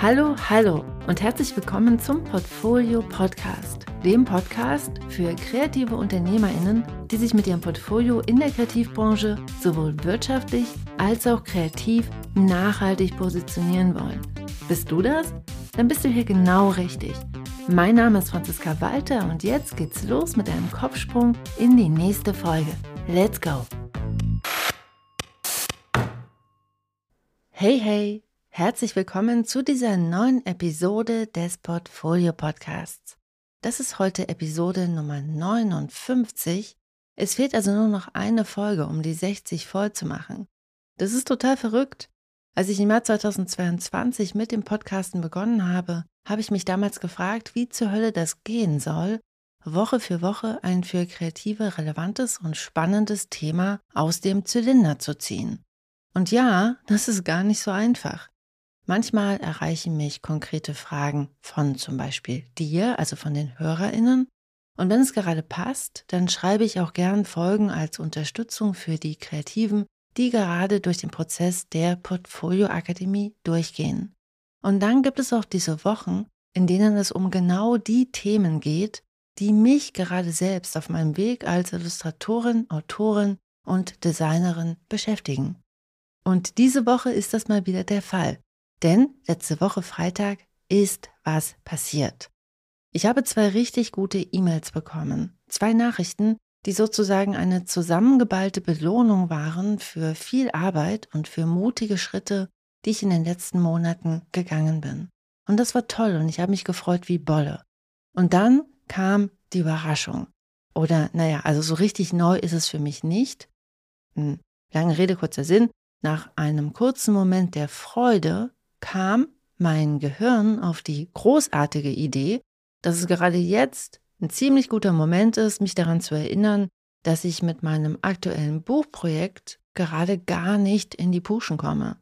Hallo, hallo und herzlich willkommen zum Portfolio Podcast, dem Podcast für kreative Unternehmerinnen, die sich mit ihrem Portfolio in der Kreativbranche sowohl wirtschaftlich als auch kreativ nachhaltig positionieren wollen. Bist du das? Dann bist du hier genau richtig. Mein Name ist Franziska Walter und jetzt geht's los mit einem Kopfsprung in die nächste Folge. Let's go! Hey, hey! Herzlich willkommen zu dieser neuen Episode des Portfolio Podcasts. Das ist heute Episode Nummer 59. Es fehlt also nur noch eine Folge, um die 60 voll zu machen. Das ist total verrückt. Als ich im Jahr 2022 mit dem Podcasten begonnen habe, habe ich mich damals gefragt, wie zur Hölle das gehen soll, Woche für Woche ein für Kreative relevantes und spannendes Thema aus dem Zylinder zu ziehen. Und ja, das ist gar nicht so einfach. Manchmal erreichen mich konkrete Fragen von zum Beispiel dir, also von den Hörerinnen. Und wenn es gerade passt, dann schreibe ich auch gern Folgen als Unterstützung für die Kreativen, die gerade durch den Prozess der Portfolio Akademie durchgehen. Und dann gibt es auch diese Wochen, in denen es um genau die Themen geht, die mich gerade selbst auf meinem Weg als Illustratorin, Autorin und Designerin beschäftigen. Und diese Woche ist das mal wieder der Fall. Denn letzte Woche Freitag ist was passiert. Ich habe zwei richtig gute E-Mails bekommen. Zwei Nachrichten, die sozusagen eine zusammengeballte Belohnung waren für viel Arbeit und für mutige Schritte, die ich in den letzten Monaten gegangen bin. Und das war toll und ich habe mich gefreut wie Bolle. Und dann kam die Überraschung. Oder naja, also so richtig neu ist es für mich nicht. Hm, lange Rede, kurzer Sinn. Nach einem kurzen Moment der Freude kam mein Gehirn auf die großartige Idee, dass es gerade jetzt ein ziemlich guter Moment ist, mich daran zu erinnern, dass ich mit meinem aktuellen Buchprojekt gerade gar nicht in die Puschen komme.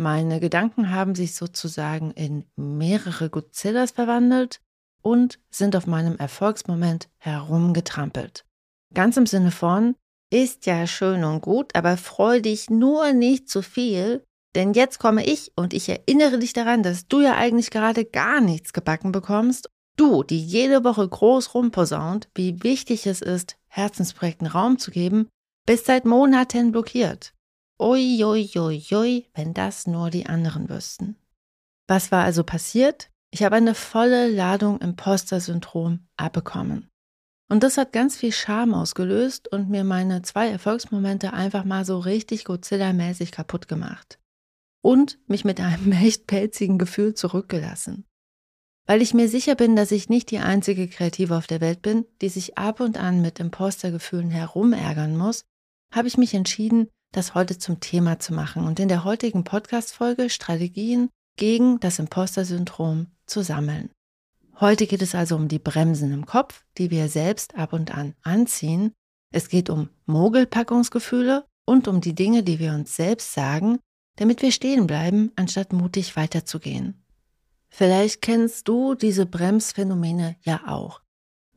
Meine Gedanken haben sich sozusagen in mehrere Godzillas verwandelt und sind auf meinem Erfolgsmoment herumgetrampelt. Ganz im Sinne von, ist ja schön und gut, aber freu dich nur nicht zu viel, denn jetzt komme ich und ich erinnere dich daran, dass du ja eigentlich gerade gar nichts gebacken bekommst. Du, die jede Woche groß rumposaunt, wie wichtig es ist, Herzensprojekten Raum zu geben, bist seit Monaten blockiert. Ui, ui, ui, ui, wenn das nur die anderen wüssten. Was war also passiert? Ich habe eine volle Ladung Imposter-Syndrom abbekommen. Und das hat ganz viel Scham ausgelöst und mir meine zwei Erfolgsmomente einfach mal so richtig Godzilla-mäßig kaputt gemacht und mich mit einem echt pelzigen Gefühl zurückgelassen. Weil ich mir sicher bin, dass ich nicht die einzige Kreative auf der Welt bin, die sich ab und an mit Impostergefühlen herumärgern muss, habe ich mich entschieden, das heute zum Thema zu machen und in der heutigen Podcast-Folge Strategien gegen das Imposter-Syndrom zu sammeln. Heute geht es also um die Bremsen im Kopf, die wir selbst ab und an anziehen. Es geht um Mogelpackungsgefühle und um die Dinge, die wir uns selbst sagen, damit wir stehen bleiben, anstatt mutig weiterzugehen. Vielleicht kennst du diese Bremsphänomene ja auch.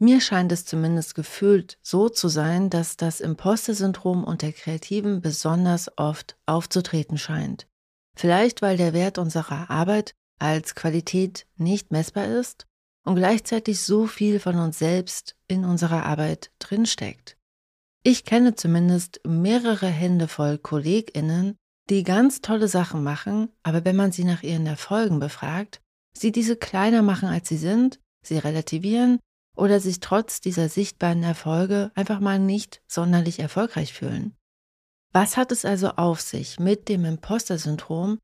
Mir scheint es zumindest gefühlt so zu sein, dass das Imposter-Syndrom unter Kreativen besonders oft aufzutreten scheint. Vielleicht weil der Wert unserer Arbeit als Qualität nicht messbar ist und gleichzeitig so viel von uns selbst in unserer Arbeit drinsteckt. Ich kenne zumindest mehrere Hände voll KollegInnen, die ganz tolle Sachen machen, aber wenn man sie nach ihren Erfolgen befragt, sie diese kleiner machen, als sie sind, sie relativieren oder sich trotz dieser sichtbaren Erfolge einfach mal nicht sonderlich erfolgreich fühlen. Was hat es also auf sich mit dem Imposter-Syndrom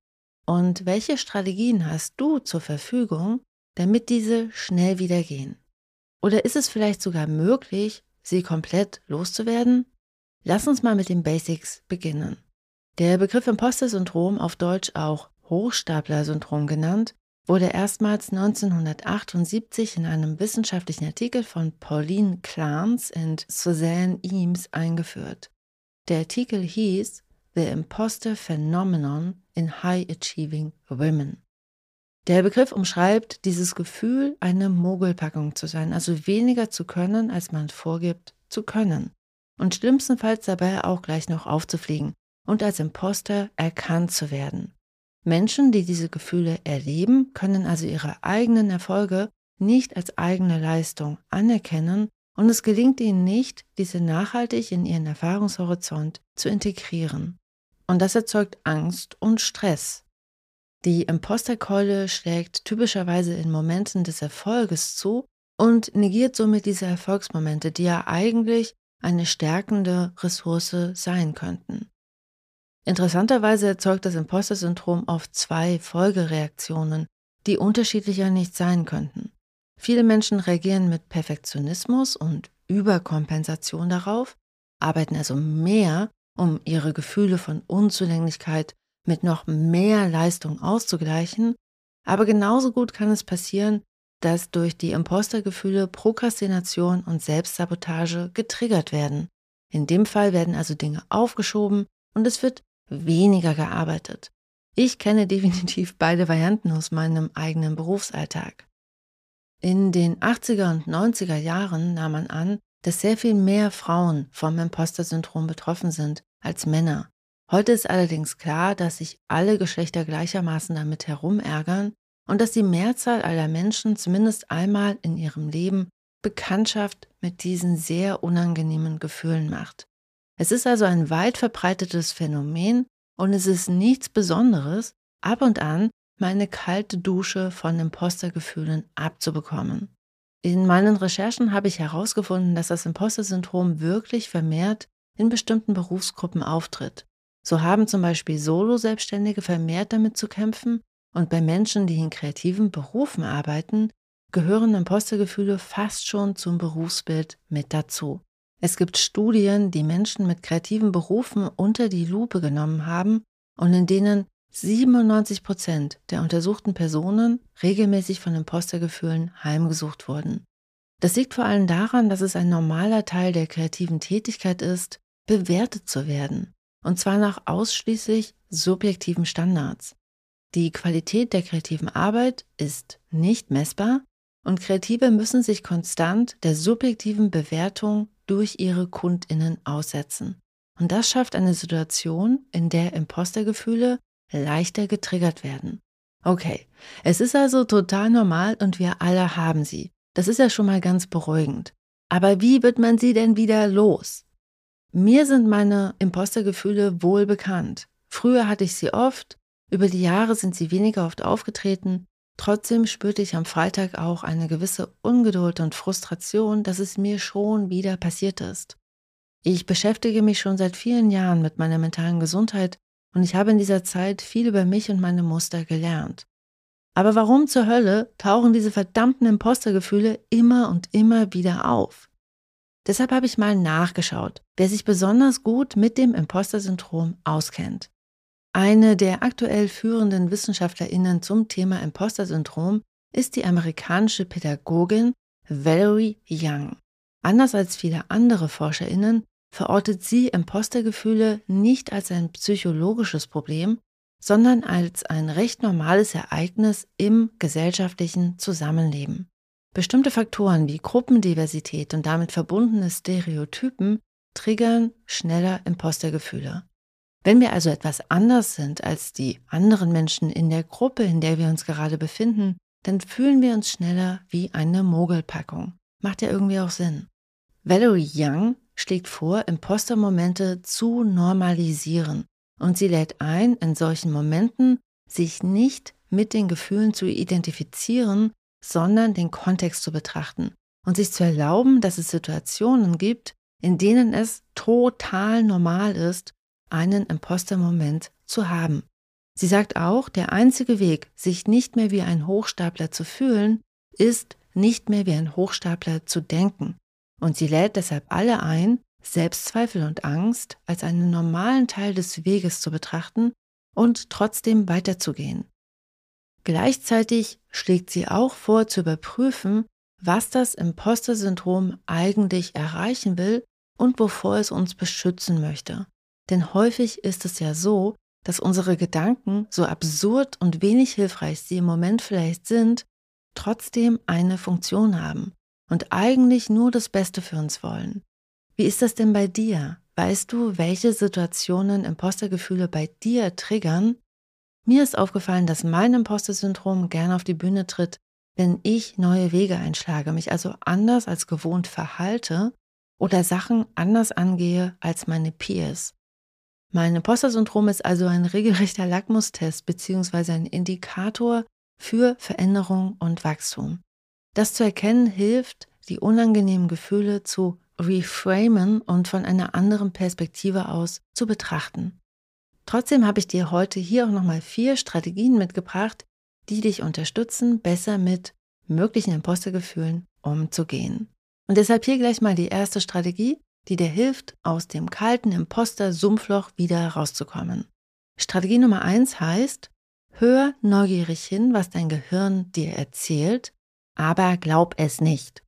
und welche Strategien hast du zur Verfügung, damit diese schnell wieder gehen? Oder ist es vielleicht sogar möglich, sie komplett loszuwerden? Lass uns mal mit den Basics beginnen. Der Begriff Imposter-Syndrom, auf Deutsch auch Hochstapler-Syndrom genannt, wurde erstmals 1978 in einem wissenschaftlichen Artikel von Pauline Clance und Suzanne Eames eingeführt. Der Artikel hieß The Imposter Phenomenon in High Achieving Women. Der Begriff umschreibt dieses Gefühl, eine Mogelpackung zu sein, also weniger zu können, als man vorgibt zu können. und schlimmstenfalls dabei auch gleich noch aufzufliegen und als Imposter erkannt zu werden. Menschen, die diese Gefühle erleben, können also ihre eigenen Erfolge nicht als eigene Leistung anerkennen und es gelingt ihnen nicht, diese nachhaltig in ihren Erfahrungshorizont zu integrieren. Und das erzeugt Angst und Stress. Die Imposterkeule schlägt typischerweise in Momenten des Erfolges zu und negiert somit diese Erfolgsmomente, die ja eigentlich eine stärkende Ressource sein könnten. Interessanterweise erzeugt das Imposter-Syndrom oft zwei Folgereaktionen, die unterschiedlicher nicht sein könnten. Viele Menschen reagieren mit Perfektionismus und Überkompensation darauf, arbeiten also mehr, um ihre Gefühle von Unzulänglichkeit mit noch mehr Leistung auszugleichen, aber genauso gut kann es passieren, dass durch die Impostergefühle Prokrastination und Selbstsabotage getriggert werden. In dem Fall werden also Dinge aufgeschoben und es wird weniger gearbeitet. Ich kenne definitiv beide Varianten aus meinem eigenen Berufsalltag. In den 80er und 90er Jahren nahm man an, dass sehr viel mehr Frauen vom Imposter-Syndrom betroffen sind als Männer. Heute ist allerdings klar, dass sich alle Geschlechter gleichermaßen damit herumärgern und dass die Mehrzahl aller Menschen zumindest einmal in ihrem Leben Bekanntschaft mit diesen sehr unangenehmen Gefühlen macht. Es ist also ein weit verbreitetes Phänomen und es ist nichts Besonderes, ab und an meine kalte Dusche von Impostergefühlen abzubekommen. In meinen Recherchen habe ich herausgefunden, dass das Imposter-Syndrom wirklich vermehrt in bestimmten Berufsgruppen auftritt. So haben zum Beispiel Solo-Selbstständige vermehrt damit zu kämpfen und bei Menschen, die in kreativen Berufen arbeiten, gehören Impostergefühle fast schon zum Berufsbild mit dazu. Es gibt Studien, die Menschen mit kreativen Berufen unter die Lupe genommen haben und in denen 97 Prozent der untersuchten Personen regelmäßig von Impostergefühlen heimgesucht wurden. Das liegt vor allem daran, dass es ein normaler Teil der kreativen Tätigkeit ist, bewertet zu werden. Und zwar nach ausschließlich subjektiven Standards. Die Qualität der kreativen Arbeit ist nicht messbar und Kreative müssen sich konstant der subjektiven Bewertung durch ihre Kundinnen aussetzen. Und das schafft eine Situation, in der Impostergefühle leichter getriggert werden. Okay, es ist also total normal und wir alle haben sie. Das ist ja schon mal ganz beruhigend. Aber wie wird man sie denn wieder los? Mir sind meine Impostergefühle wohl bekannt. Früher hatte ich sie oft, über die Jahre sind sie weniger oft aufgetreten, trotzdem spürte ich am Freitag auch eine gewisse Ungeduld und Frustration, dass es mir schon wieder passiert ist. Ich beschäftige mich schon seit vielen Jahren mit meiner mentalen Gesundheit und ich habe in dieser Zeit viel über mich und meine Muster gelernt. Aber warum zur Hölle tauchen diese verdammten Impostergefühle immer und immer wieder auf? Deshalb habe ich mal nachgeschaut, wer sich besonders gut mit dem Imposter-Syndrom auskennt. Eine der aktuell führenden Wissenschaftlerinnen zum Thema Imposter-Syndrom ist die amerikanische Pädagogin Valerie Young. Anders als viele andere Forscherinnen verortet sie Impostergefühle nicht als ein psychologisches Problem, sondern als ein recht normales Ereignis im gesellschaftlichen Zusammenleben. Bestimmte Faktoren wie Gruppendiversität und damit verbundene Stereotypen triggern schneller Impostergefühle. Wenn wir also etwas anders sind als die anderen Menschen in der Gruppe, in der wir uns gerade befinden, dann fühlen wir uns schneller wie eine Mogelpackung. Macht ja irgendwie auch Sinn. Valerie Young schlägt vor, Impostermomente zu normalisieren und sie lädt ein, in solchen Momenten sich nicht mit den Gefühlen zu identifizieren, sondern den Kontext zu betrachten und sich zu erlauben, dass es Situationen gibt, in denen es total normal ist, einen Impostermoment zu haben. Sie sagt auch, der einzige Weg, sich nicht mehr wie ein Hochstapler zu fühlen, ist nicht mehr wie ein Hochstapler zu denken. Und sie lädt deshalb alle ein, Selbstzweifel und Angst als einen normalen Teil des Weges zu betrachten und trotzdem weiterzugehen. Gleichzeitig schlägt sie auch vor zu überprüfen, was das Imposter-Syndrom eigentlich erreichen will und wovor es uns beschützen möchte. Denn häufig ist es ja so, dass unsere Gedanken, so absurd und wenig hilfreich sie im Moment vielleicht sind, trotzdem eine Funktion haben und eigentlich nur das Beste für uns wollen. Wie ist das denn bei dir? Weißt du, welche Situationen Impostergefühle bei dir triggern? Mir ist aufgefallen, dass mein Imposter-Syndrom gern auf die Bühne tritt, wenn ich neue Wege einschlage, mich also anders als gewohnt verhalte oder Sachen anders angehe als meine Peers. Mein Imposter-Syndrom ist also ein regelrechter Lackmustest bzw. ein Indikator für Veränderung und Wachstum. Das zu erkennen hilft, die unangenehmen Gefühle zu reframen und von einer anderen Perspektive aus zu betrachten. Trotzdem habe ich dir heute hier auch nochmal vier Strategien mitgebracht, die dich unterstützen, besser mit möglichen Impostergefühlen umzugehen. Und deshalb hier gleich mal die erste Strategie, die dir hilft, aus dem kalten Imposter-Sumpfloch wieder rauszukommen. Strategie Nummer eins heißt, hör neugierig hin, was dein Gehirn dir erzählt, aber glaub es nicht.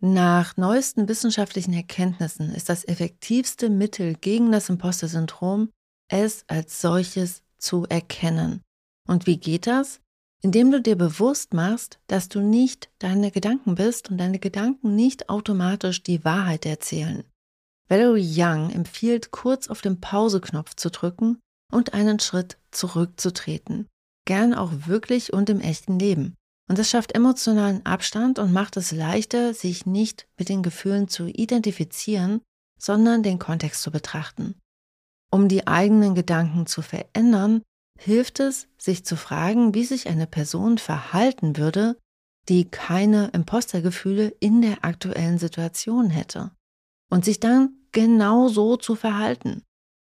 Nach neuesten wissenschaftlichen Erkenntnissen ist das effektivste Mittel gegen das Imposter-Syndrom, es als solches zu erkennen. Und wie geht das? Indem du dir bewusst machst, dass du nicht deine Gedanken bist und deine Gedanken nicht automatisch die Wahrheit erzählen. Valerie Young empfiehlt, kurz auf den Pause-Knopf zu drücken und einen Schritt zurückzutreten. Gern auch wirklich und im echten Leben. Und das schafft emotionalen Abstand und macht es leichter, sich nicht mit den Gefühlen zu identifizieren, sondern den Kontext zu betrachten. Um die eigenen Gedanken zu verändern, hilft es, sich zu fragen, wie sich eine Person verhalten würde, die keine Impostergefühle in der aktuellen Situation hätte. Und sich dann genau so zu verhalten.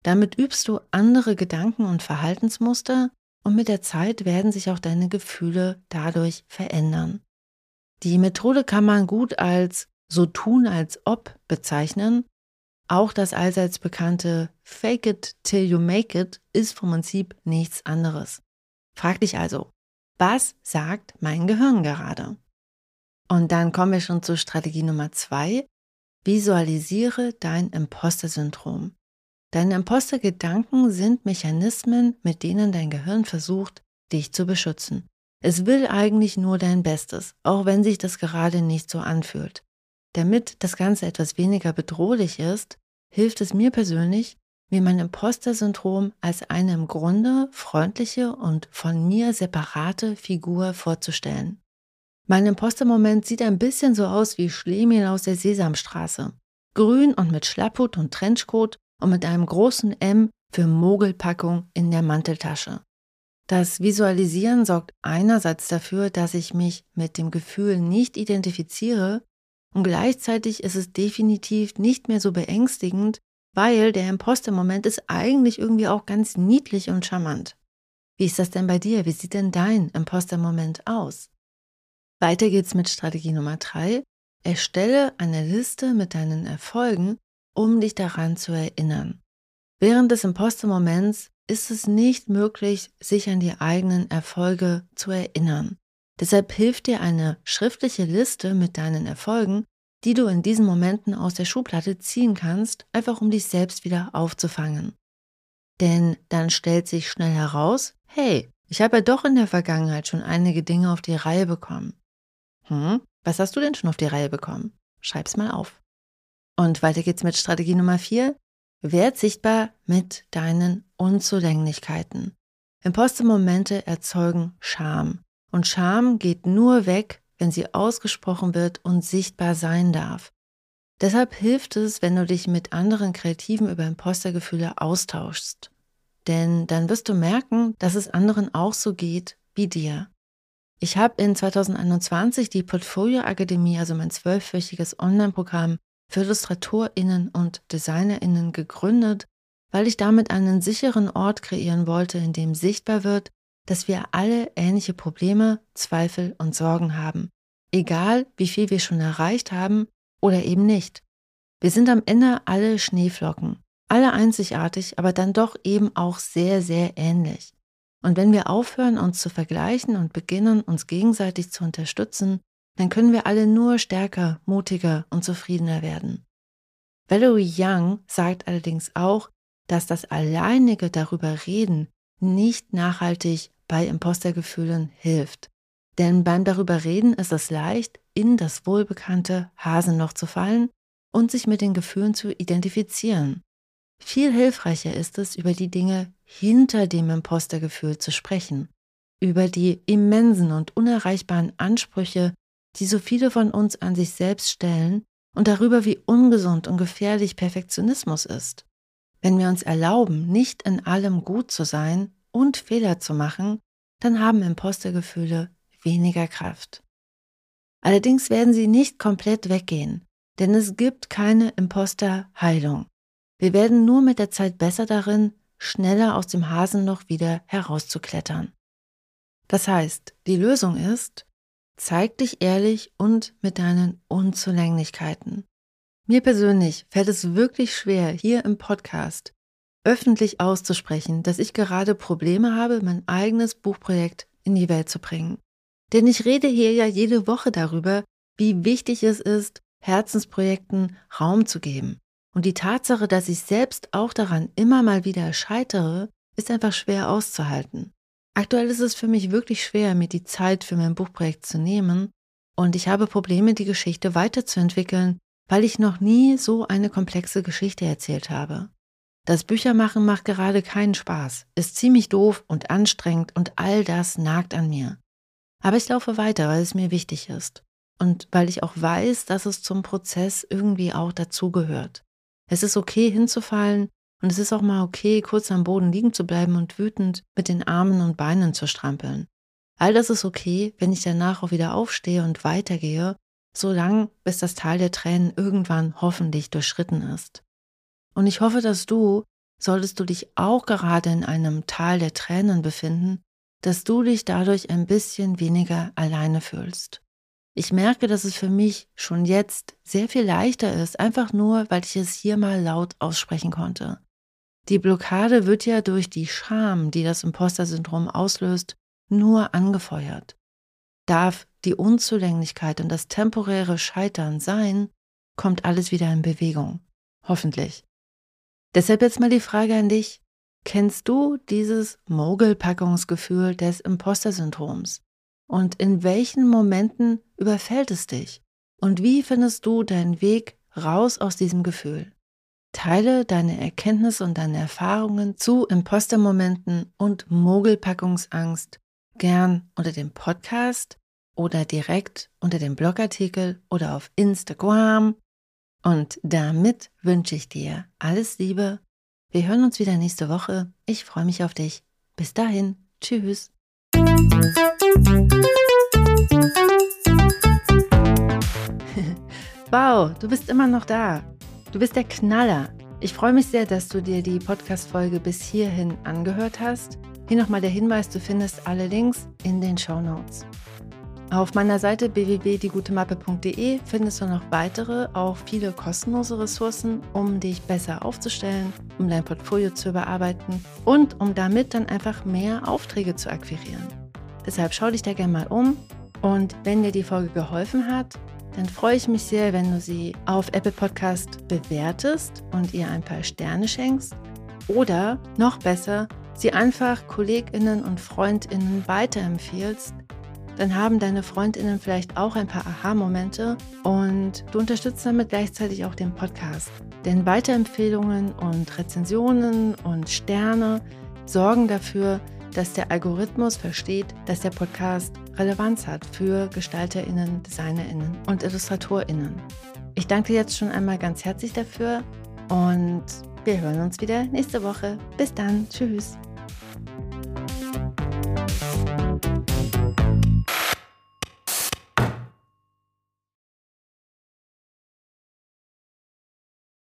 Damit übst du andere Gedanken und Verhaltensmuster, und mit der Zeit werden sich auch deine Gefühle dadurch verändern. Die Methode kann man gut als so tun als ob bezeichnen. Auch das allseits bekannte Fake it till you make it ist vom Prinzip nichts anderes. Frag dich also, was sagt mein Gehirn gerade? Und dann kommen wir schon zur Strategie Nummer zwei. Visualisiere dein Imposter-Syndrom. Deine Imposter-Gedanken sind Mechanismen, mit denen dein Gehirn versucht, dich zu beschützen. Es will eigentlich nur dein Bestes, auch wenn sich das gerade nicht so anfühlt. Damit das Ganze etwas weniger bedrohlich ist, hilft es mir persönlich, mir mein Imposter-Syndrom als eine im Grunde freundliche und von mir separate Figur vorzustellen. Mein Imposter-Moment sieht ein bisschen so aus wie Schlemiel aus der Sesamstraße. Grün und mit Schlapphut und Trenchcoat und mit einem großen M für Mogelpackung in der Manteltasche. Das Visualisieren sorgt einerseits dafür, dass ich mich mit dem Gefühl nicht identifiziere und gleichzeitig ist es definitiv nicht mehr so beängstigend, weil der Imposter-Moment ist eigentlich irgendwie auch ganz niedlich und charmant. Wie ist das denn bei dir? Wie sieht denn dein Imposter-Moment aus? Weiter geht's mit Strategie Nummer drei. Erstelle eine Liste mit deinen Erfolgen um dich daran zu erinnern. Während des Imposter-Moments ist es nicht möglich, sich an die eigenen Erfolge zu erinnern. Deshalb hilft dir eine schriftliche Liste mit deinen Erfolgen, die du in diesen Momenten aus der Schublade ziehen kannst, einfach um dich selbst wieder aufzufangen. Denn dann stellt sich schnell heraus, hey, ich habe ja doch in der Vergangenheit schon einige Dinge auf die Reihe bekommen. Hm, was hast du denn schon auf die Reihe bekommen? Schreib's mal auf. Und weiter geht's mit Strategie Nummer vier. Werd sichtbar mit deinen Unzulänglichkeiten. Imposter-Momente erzeugen Scham. Und Scham geht nur weg, wenn sie ausgesprochen wird und sichtbar sein darf. Deshalb hilft es, wenn du dich mit anderen Kreativen über Impostergefühle austauschst. Denn dann wirst du merken, dass es anderen auch so geht wie dir. Ich habe in 2021 die Portfolio Akademie, also mein zwölfwöchiges Online-Programm, für IllustratorInnen und DesignerInnen gegründet, weil ich damit einen sicheren Ort kreieren wollte, in dem sichtbar wird, dass wir alle ähnliche Probleme, Zweifel und Sorgen haben. Egal, wie viel wir schon erreicht haben oder eben nicht. Wir sind am Ende alle Schneeflocken, alle einzigartig, aber dann doch eben auch sehr, sehr ähnlich. Und wenn wir aufhören, uns zu vergleichen und beginnen, uns gegenseitig zu unterstützen, dann können wir alle nur stärker, mutiger und zufriedener werden. Valerie Young sagt allerdings auch, dass das alleinige darüber reden nicht nachhaltig bei Impostergefühlen hilft. Denn beim darüber reden ist es leicht, in das wohlbekannte Hasenloch zu fallen und sich mit den Gefühlen zu identifizieren. Viel hilfreicher ist es, über die Dinge hinter dem Impostergefühl zu sprechen, über die immensen und unerreichbaren Ansprüche, die so viele von uns an sich selbst stellen und darüber, wie ungesund und gefährlich Perfektionismus ist. Wenn wir uns erlauben, nicht in allem gut zu sein und Fehler zu machen, dann haben Impostergefühle weniger Kraft. Allerdings werden sie nicht komplett weggehen, denn es gibt keine Imposterheilung. Wir werden nur mit der Zeit besser darin, schneller aus dem Hasenloch wieder herauszuklettern. Das heißt, die Lösung ist, zeig dich ehrlich und mit deinen Unzulänglichkeiten. Mir persönlich fällt es wirklich schwer, hier im Podcast öffentlich auszusprechen, dass ich gerade Probleme habe, mein eigenes Buchprojekt in die Welt zu bringen. Denn ich rede hier ja jede Woche darüber, wie wichtig es ist, Herzensprojekten Raum zu geben. Und die Tatsache, dass ich selbst auch daran immer mal wieder scheitere, ist einfach schwer auszuhalten. Aktuell ist es für mich wirklich schwer, mir die Zeit für mein Buchprojekt zu nehmen und ich habe Probleme, die Geschichte weiterzuentwickeln, weil ich noch nie so eine komplexe Geschichte erzählt habe. Das Büchermachen macht gerade keinen Spaß, ist ziemlich doof und anstrengend und all das nagt an mir. Aber ich laufe weiter, weil es mir wichtig ist und weil ich auch weiß, dass es zum Prozess irgendwie auch dazugehört. Es ist okay hinzufallen und es ist auch mal okay, kurz am Boden liegen zu bleiben und wütend mit den Armen und Beinen zu strampeln. All das ist okay, wenn ich danach auch wieder aufstehe und weitergehe, so lang, bis das Tal der Tränen irgendwann hoffentlich durchschritten ist. Und ich hoffe, dass du, solltest du dich auch gerade in einem Tal der Tränen befinden, dass du dich dadurch ein bisschen weniger alleine fühlst. Ich merke, dass es für mich schon jetzt sehr viel leichter ist, einfach nur, weil ich es hier mal laut aussprechen konnte. Die Blockade wird ja durch die Scham, die das Imposter-Syndrom auslöst, nur angefeuert. Darf die Unzulänglichkeit und das temporäre Scheitern sein, kommt alles wieder in Bewegung. Hoffentlich. Deshalb jetzt mal die Frage an dich. Kennst du dieses Mogelpackungsgefühl des Imposter-Syndroms? Und in welchen Momenten überfällt es dich? Und wie findest du deinen Weg raus aus diesem Gefühl? Teile deine Erkenntnisse und deine Erfahrungen zu Impostermomenten und Mogelpackungsangst gern unter dem Podcast oder direkt unter dem Blogartikel oder auf Instagram. Und damit wünsche ich dir alles Liebe wir hören uns wieder nächste Woche. Ich freue mich auf dich. Bis dahin. Tschüss. wow, du bist immer noch da. Du bist der Knaller. Ich freue mich sehr, dass du dir die Podcast-Folge bis hierhin angehört hast. Hier nochmal der Hinweis, du findest alle Links in den Show Notes. Auf meiner Seite www.diegutemappe.de findest du noch weitere, auch viele kostenlose Ressourcen, um dich besser aufzustellen, um dein Portfolio zu überarbeiten und um damit dann einfach mehr Aufträge zu akquirieren. Deshalb schau dich da gerne mal um. Und wenn dir die Folge geholfen hat, dann freue ich mich sehr, wenn du sie auf Apple Podcast bewertest und ihr ein paar Sterne schenkst. Oder noch besser, sie einfach Kolleginnen und Freundinnen weiterempfehlst, dann haben deine Freundinnen vielleicht auch ein paar Aha-Momente und du unterstützt damit gleichzeitig auch den Podcast. Denn Weiterempfehlungen und Rezensionen und Sterne sorgen dafür, dass der Algorithmus versteht, dass der Podcast Relevanz hat für Gestalterinnen, Designerinnen und Illustratorinnen. Ich danke jetzt schon einmal ganz herzlich dafür und wir hören uns wieder nächste Woche. Bis dann, tschüss.